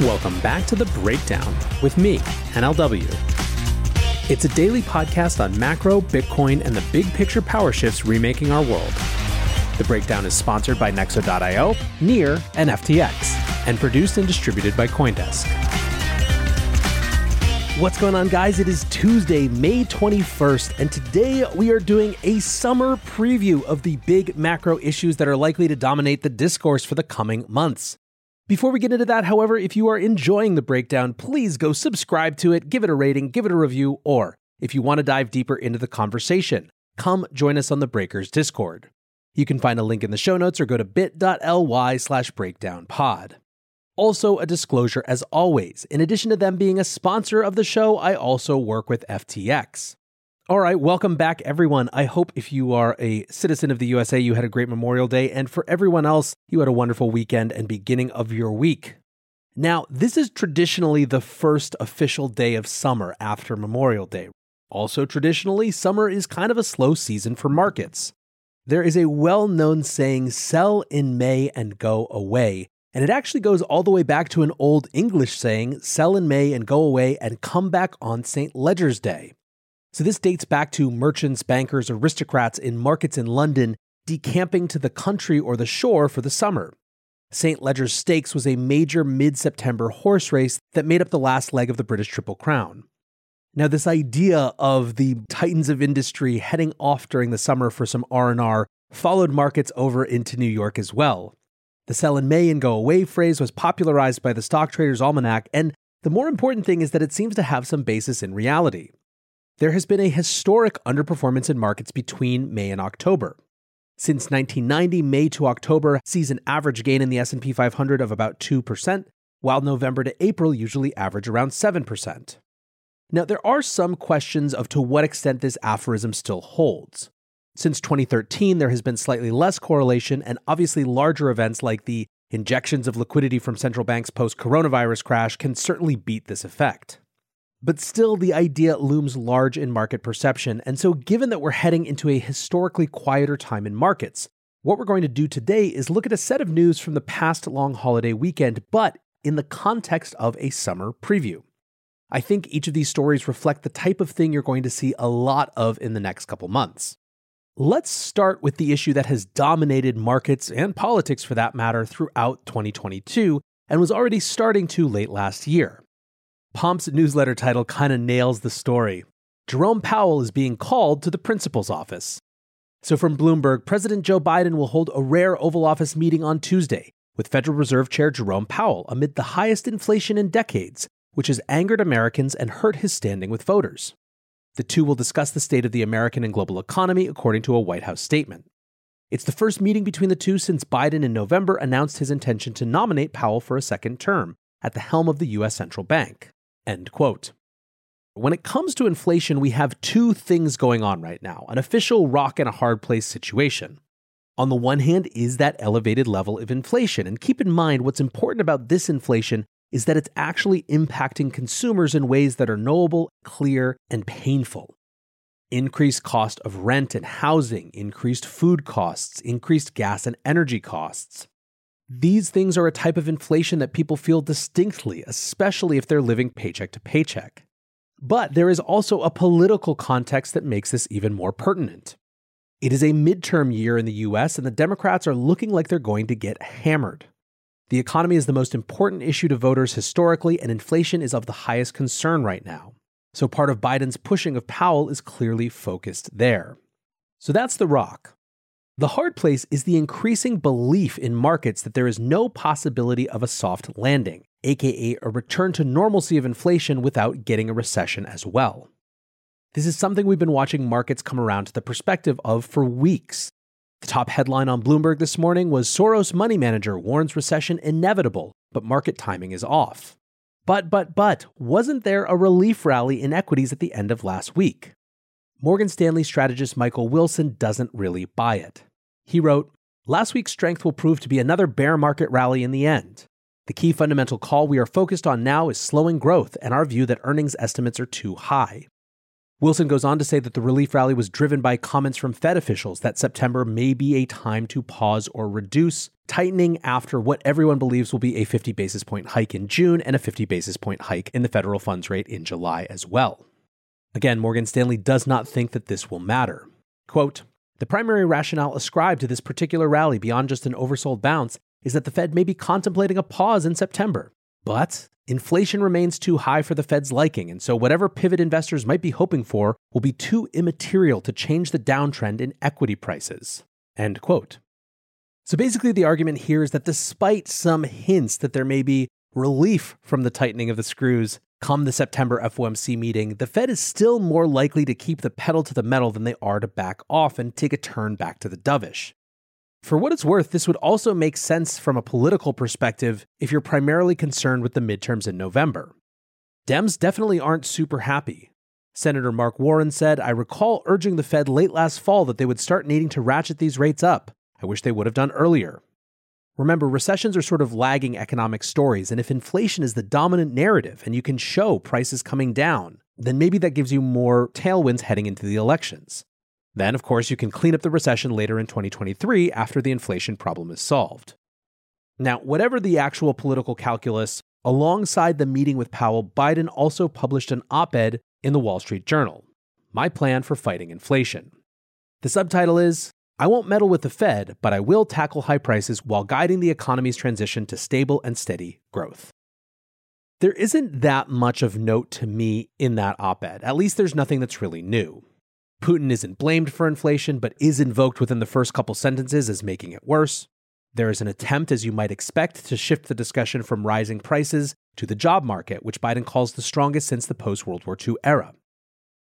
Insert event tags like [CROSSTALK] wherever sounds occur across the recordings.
Welcome back to The Breakdown with me, NLW. It's a daily podcast on macro, Bitcoin, and the big picture power shifts remaking our world. The Breakdown is sponsored by Nexo.io, Near, and FTX, and produced and distributed by Coindesk. What's going on, guys? It is Tuesday, May 21st, and today we are doing a summer preview of the big macro issues that are likely to dominate the discourse for the coming months. Before we get into that, however, if you are enjoying the breakdown, please go subscribe to it, give it a rating, give it a review, or if you want to dive deeper into the conversation, come join us on the Breakers Discord. You can find a link in the show notes or go to bit.ly slash breakdownpod. Also, a disclosure as always, in addition to them being a sponsor of the show, I also work with FTX. All right, welcome back, everyone. I hope if you are a citizen of the USA, you had a great Memorial Day, and for everyone else, you had a wonderful weekend and beginning of your week. Now, this is traditionally the first official day of summer after Memorial Day. Also, traditionally, summer is kind of a slow season for markets. There is a well known saying, sell in May and go away. And it actually goes all the way back to an old English saying, sell in May and go away and come back on St. Leger's Day. So this dates back to merchants, bankers, aristocrats in markets in London decamping to the country or the shore for the summer. St. Leger's Stakes was a major mid September horse race that made up the last leg of the British Triple Crown. Now, this idea of the titans of industry heading off during the summer for some R&R followed markets over into New York as well. The sell in May and go away phrase was popularized by the Stock Traders Almanac, and the more important thing is that it seems to have some basis in reality there has been a historic underperformance in markets between May and October. Since 1990, May to October sees an average gain in the S&P 500 of about 2%, while November to April usually average around 7%. Now, there are some questions of to what extent this aphorism still holds. Since 2013, there has been slightly less correlation, and obviously larger events like the injections of liquidity from central banks post coronavirus crash can certainly beat this effect. But still, the idea looms large in market perception. And so, given that we're heading into a historically quieter time in markets, what we're going to do today is look at a set of news from the past long holiday weekend, but in the context of a summer preview. I think each of these stories reflect the type of thing you're going to see a lot of in the next couple months. Let's start with the issue that has dominated markets and politics for that matter throughout 2022 and was already starting to late last year. Pomp's newsletter title kind of nails the story. Jerome Powell is being called to the principal's office. So, from Bloomberg, President Joe Biden will hold a rare Oval Office meeting on Tuesday with Federal Reserve Chair Jerome Powell amid the highest inflation in decades, which has angered Americans and hurt his standing with voters. The two will discuss the state of the American and global economy, according to a White House statement. It's the first meeting between the two since Biden in November announced his intention to nominate Powell for a second term at the helm of the U.S. Central Bank. End quote. When it comes to inflation, we have two things going on right now an official rock and a hard place situation. On the one hand, is that elevated level of inflation. And keep in mind, what's important about this inflation is that it's actually impacting consumers in ways that are knowable, clear, and painful. Increased cost of rent and housing, increased food costs, increased gas and energy costs. These things are a type of inflation that people feel distinctly, especially if they're living paycheck to paycheck. But there is also a political context that makes this even more pertinent. It is a midterm year in the US, and the Democrats are looking like they're going to get hammered. The economy is the most important issue to voters historically, and inflation is of the highest concern right now. So part of Biden's pushing of Powell is clearly focused there. So that's the rock. The hard place is the increasing belief in markets that there is no possibility of a soft landing, aka a return to normalcy of inflation without getting a recession as well. This is something we've been watching markets come around to the perspective of for weeks. The top headline on Bloomberg this morning was Soros money manager warns recession inevitable, but market timing is off. But, but, but, wasn't there a relief rally in equities at the end of last week? Morgan Stanley strategist Michael Wilson doesn't really buy it. He wrote, Last week's strength will prove to be another bear market rally in the end. The key fundamental call we are focused on now is slowing growth and our view that earnings estimates are too high. Wilson goes on to say that the relief rally was driven by comments from Fed officials that September may be a time to pause or reduce, tightening after what everyone believes will be a 50 basis point hike in June and a 50 basis point hike in the federal funds rate in July as well. Again, Morgan Stanley does not think that this will matter. Quote, the primary rationale ascribed to this particular rally beyond just an oversold bounce is that the Fed may be contemplating a pause in September. But inflation remains too high for the Fed's liking, and so whatever pivot investors might be hoping for will be too immaterial to change the downtrend in equity prices. End quote. So basically, the argument here is that despite some hints that there may be relief from the tightening of the screws come the September FOMC meeting, the Fed is still more likely to keep the pedal to the metal than they are to back off and take a turn back to the dovish. For what it's worth, this would also make sense from a political perspective if you're primarily concerned with the midterms in November. Dems definitely aren't super happy. Senator Mark Warner said, I recall urging the Fed late last fall that they would start needing to ratchet these rates up. I wish they would have done earlier. Remember, recessions are sort of lagging economic stories, and if inflation is the dominant narrative and you can show prices coming down, then maybe that gives you more tailwinds heading into the elections. Then, of course, you can clean up the recession later in 2023 after the inflation problem is solved. Now, whatever the actual political calculus, alongside the meeting with Powell, Biden also published an op ed in the Wall Street Journal My Plan for Fighting Inflation. The subtitle is I won't meddle with the Fed, but I will tackle high prices while guiding the economy's transition to stable and steady growth. There isn't that much of note to me in that op ed. At least there's nothing that's really new. Putin isn't blamed for inflation, but is invoked within the first couple sentences as making it worse. There is an attempt, as you might expect, to shift the discussion from rising prices to the job market, which Biden calls the strongest since the post World War II era.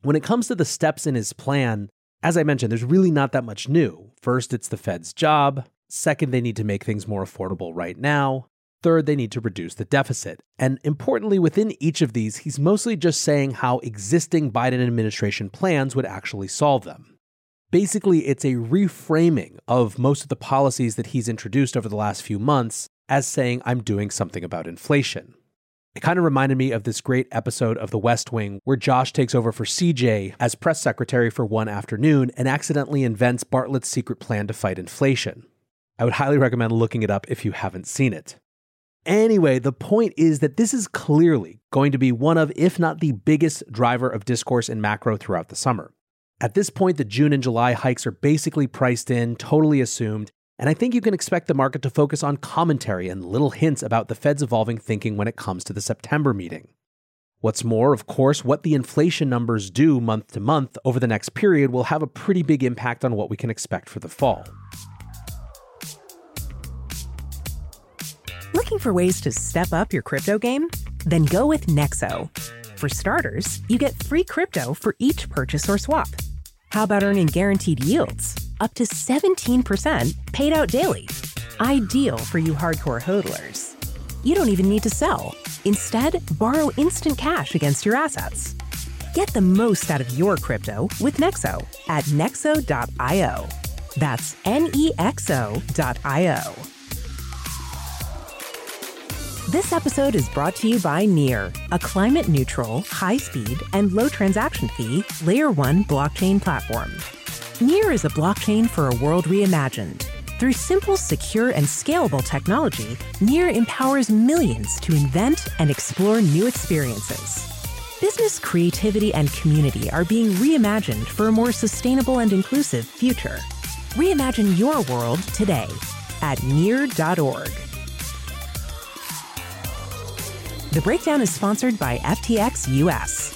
When it comes to the steps in his plan, as I mentioned, there's really not that much new. First, it's the Fed's job. Second, they need to make things more affordable right now. Third, they need to reduce the deficit. And importantly, within each of these, he's mostly just saying how existing Biden administration plans would actually solve them. Basically, it's a reframing of most of the policies that he's introduced over the last few months as saying, I'm doing something about inflation. It kind of reminded me of this great episode of The West Wing where Josh takes over for CJ as press secretary for one afternoon and accidentally invents Bartlet's secret plan to fight inflation. I would highly recommend looking it up if you haven't seen it. Anyway, the point is that this is clearly going to be one of, if not the biggest driver of discourse in macro throughout the summer. At this point, the June and July hikes are basically priced in, totally assumed, and I think you can expect the market to focus on commentary and little hints about the Fed's evolving thinking when it comes to the September meeting. What's more, of course, what the inflation numbers do month to month over the next period will have a pretty big impact on what we can expect for the fall. Looking for ways to step up your crypto game? Then go with Nexo. For starters, you get free crypto for each purchase or swap. How about earning guaranteed yields? Up to 17% paid out daily. Ideal for you hardcore hodlers. You don't even need to sell. Instead, borrow instant cash against your assets. Get the most out of your crypto with Nexo at nexo.io. That's N E X O.io. This episode is brought to you by Near, a climate neutral, high speed, and low transaction fee layer 1 blockchain platform. Near is a blockchain for a world reimagined. Through simple, secure, and scalable technology, Near empowers millions to invent and explore new experiences. Business creativity and community are being reimagined for a more sustainable and inclusive future. Reimagine your world today at near.org. The breakdown is sponsored by FTX US.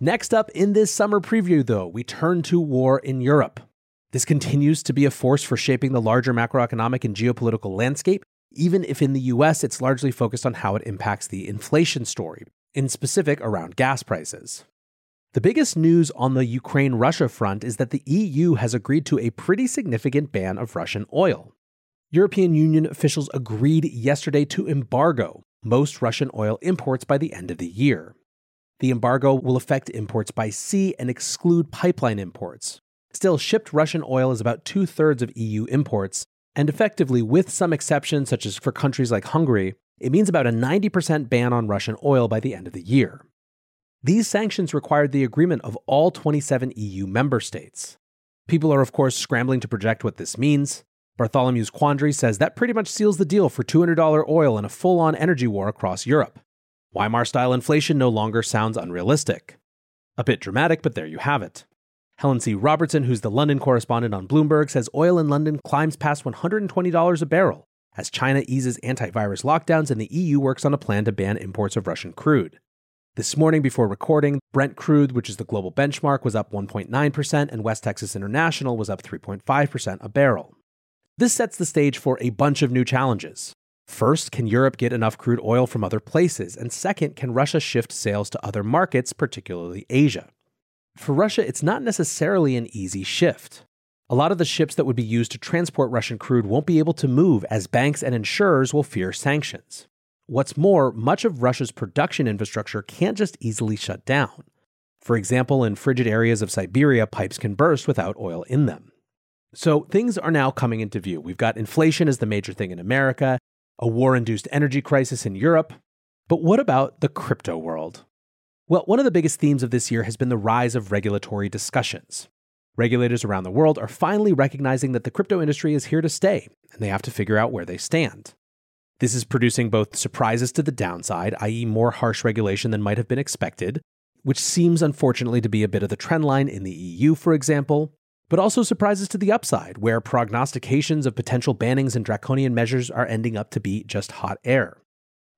Next up in this summer preview, though, we turn to war in Europe. This continues to be a force for shaping the larger macroeconomic and geopolitical landscape, even if in the US it's largely focused on how it impacts the inflation story, in specific around gas prices. The biggest news on the Ukraine Russia front is that the EU has agreed to a pretty significant ban of Russian oil. European Union officials agreed yesterday to embargo most Russian oil imports by the end of the year. The embargo will affect imports by sea and exclude pipeline imports. Still, shipped Russian oil is about two thirds of EU imports, and effectively, with some exceptions, such as for countries like Hungary, it means about a 90% ban on Russian oil by the end of the year. These sanctions required the agreement of all 27 EU member states. People are, of course, scrambling to project what this means. Bartholomew's Quandary says that pretty much seals the deal for $200 oil in a full on energy war across Europe. Weimar style inflation no longer sounds unrealistic. A bit dramatic, but there you have it. Helen C. Robertson, who's the London correspondent on Bloomberg, says oil in London climbs past $120 a barrel as China eases antivirus lockdowns and the EU works on a plan to ban imports of Russian crude. This morning, before recording, Brent crude, which is the global benchmark, was up 1.9%, and West Texas International was up 3.5% a barrel. This sets the stage for a bunch of new challenges. First, can Europe get enough crude oil from other places? And second, can Russia shift sales to other markets, particularly Asia? For Russia, it's not necessarily an easy shift. A lot of the ships that would be used to transport Russian crude won't be able to move as banks and insurers will fear sanctions. What's more, much of Russia's production infrastructure can't just easily shut down. For example, in frigid areas of Siberia, pipes can burst without oil in them. So things are now coming into view. We've got inflation as the major thing in America, a war induced energy crisis in Europe. But what about the crypto world? Well, one of the biggest themes of this year has been the rise of regulatory discussions. Regulators around the world are finally recognizing that the crypto industry is here to stay, and they have to figure out where they stand. This is producing both surprises to the downside, i.e., more harsh regulation than might have been expected, which seems unfortunately to be a bit of the trend line in the EU, for example, but also surprises to the upside, where prognostications of potential bannings and draconian measures are ending up to be just hot air.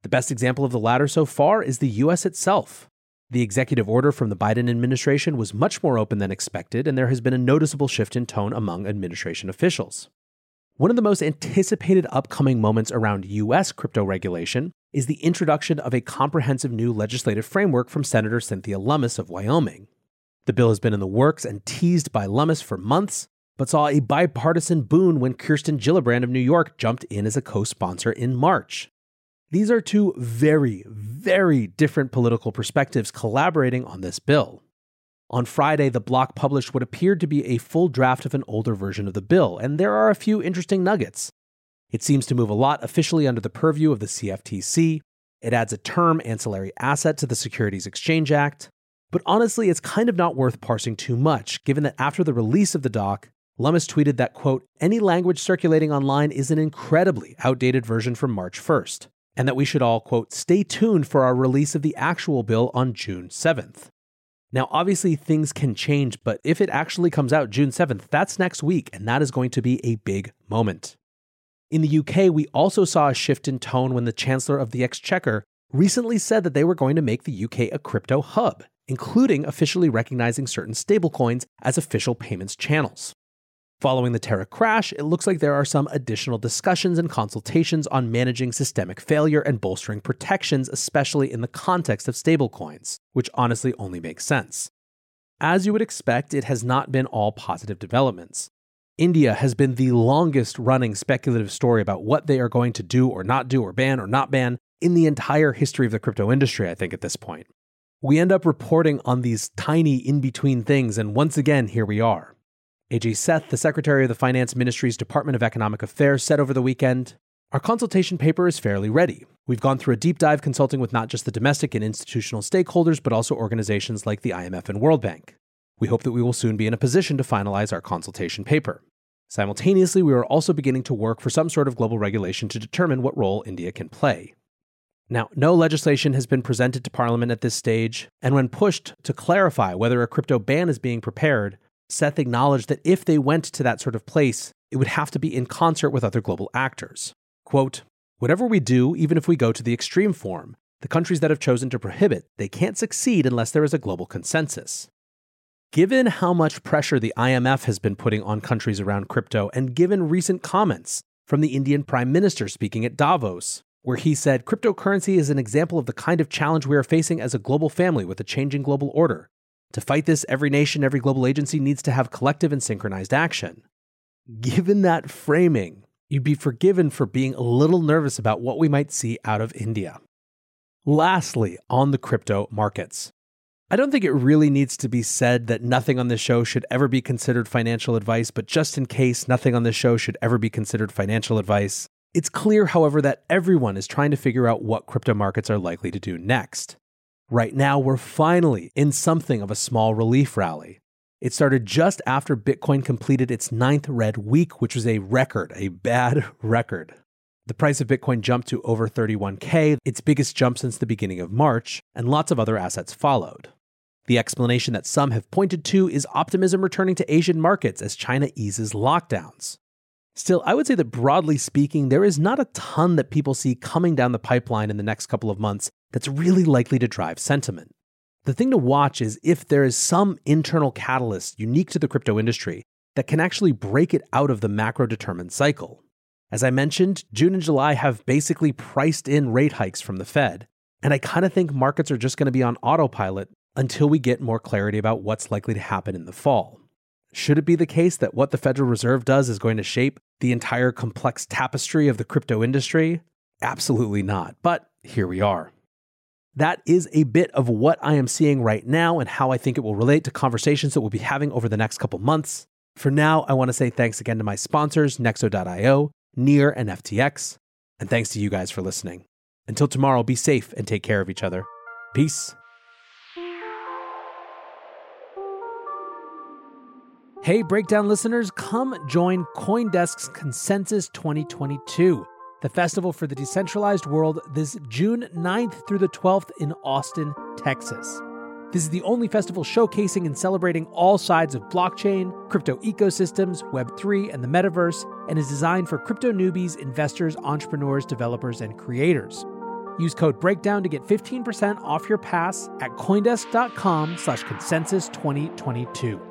The best example of the latter so far is the US itself. The executive order from the Biden administration was much more open than expected, and there has been a noticeable shift in tone among administration officials. One of the most anticipated upcoming moments around US crypto regulation is the introduction of a comprehensive new legislative framework from Senator Cynthia Lummis of Wyoming. The bill has been in the works and teased by Lummis for months, but saw a bipartisan boon when Kirsten Gillibrand of New York jumped in as a co sponsor in March. These are two very, very different political perspectives collaborating on this bill. On Friday, the block published what appeared to be a full draft of an older version of the bill, and there are a few interesting nuggets. It seems to move a lot officially under the purview of the CFTC. It adds a term ancillary asset to the Securities Exchange Act. But honestly, it's kind of not worth parsing too much, given that after the release of the doc, Lummis tweeted that, quote, any language circulating online is an incredibly outdated version from March 1st, and that we should all, quote, stay tuned for our release of the actual bill on June 7th. Now, obviously, things can change, but if it actually comes out June 7th, that's next week, and that is going to be a big moment. In the UK, we also saw a shift in tone when the Chancellor of the Exchequer recently said that they were going to make the UK a crypto hub including officially recognizing certain stablecoins as official payments channels. Following the Terra crash, it looks like there are some additional discussions and consultations on managing systemic failure and bolstering protections, especially in the context of stablecoins, which honestly only makes sense. As you would expect, it has not been all positive developments. India has been the longest running speculative story about what they are going to do or not do or ban or not ban, in the entire history of the crypto industry, I think, at this point. We end up reporting on these tiny in between things, and once again, here we are. Ajay Seth, the Secretary of the Finance Ministry's Department of Economic Affairs, said over the weekend Our consultation paper is fairly ready. We've gone through a deep dive consulting with not just the domestic and institutional stakeholders, but also organizations like the IMF and World Bank. We hope that we will soon be in a position to finalize our consultation paper. Simultaneously, we are also beginning to work for some sort of global regulation to determine what role India can play. Now, no legislation has been presented to Parliament at this stage, and when pushed to clarify whether a crypto ban is being prepared, Seth acknowledged that if they went to that sort of place, it would have to be in concert with other global actors. Quote, Whatever we do, even if we go to the extreme form, the countries that have chosen to prohibit, they can't succeed unless there is a global consensus. Given how much pressure the IMF has been putting on countries around crypto, and given recent comments from the Indian Prime Minister speaking at Davos, where he said cryptocurrency is an example of the kind of challenge we are facing as a global family with a changing global order. To fight this, every nation, every global agency needs to have collective and synchronized action. Given that framing, you'd be forgiven for being a little nervous about what we might see out of India. Lastly, on the crypto markets. I don't think it really needs to be said that nothing on this show should ever be considered financial advice, but just in case nothing on this show should ever be considered financial advice, it's clear, however, that everyone is trying to figure out what crypto markets are likely to do next. Right now, we're finally in something of a small relief rally. It started just after Bitcoin completed its ninth red week, which was a record, a bad [LAUGHS] record. The price of Bitcoin jumped to over 31K, its biggest jump since the beginning of March, and lots of other assets followed. The explanation that some have pointed to is optimism returning to Asian markets as China eases lockdowns. Still, I would say that broadly speaking, there is not a ton that people see coming down the pipeline in the next couple of months that's really likely to drive sentiment. The thing to watch is if there is some internal catalyst unique to the crypto industry that can actually break it out of the macro determined cycle. As I mentioned, June and July have basically priced in rate hikes from the Fed, and I kind of think markets are just going to be on autopilot until we get more clarity about what's likely to happen in the fall. Should it be the case that what the Federal Reserve does is going to shape the entire complex tapestry of the crypto industry? Absolutely not, but here we are. That is a bit of what I am seeing right now and how I think it will relate to conversations that we'll be having over the next couple months. For now, I want to say thanks again to my sponsors, Nexo.io, Near, and FTX. And thanks to you guys for listening. Until tomorrow, be safe and take care of each other. Peace. Hey, Breakdown listeners, come join Coindesk's Consensus 2022, the festival for the decentralized world, this June 9th through the 12th in Austin, Texas. This is the only festival showcasing and celebrating all sides of blockchain, crypto ecosystems, Web3, and the metaverse, and is designed for crypto newbies, investors, entrepreneurs, developers, and creators. Use code BREAKDOWN to get 15% off your pass at Coindesk.com slash consensus 2022.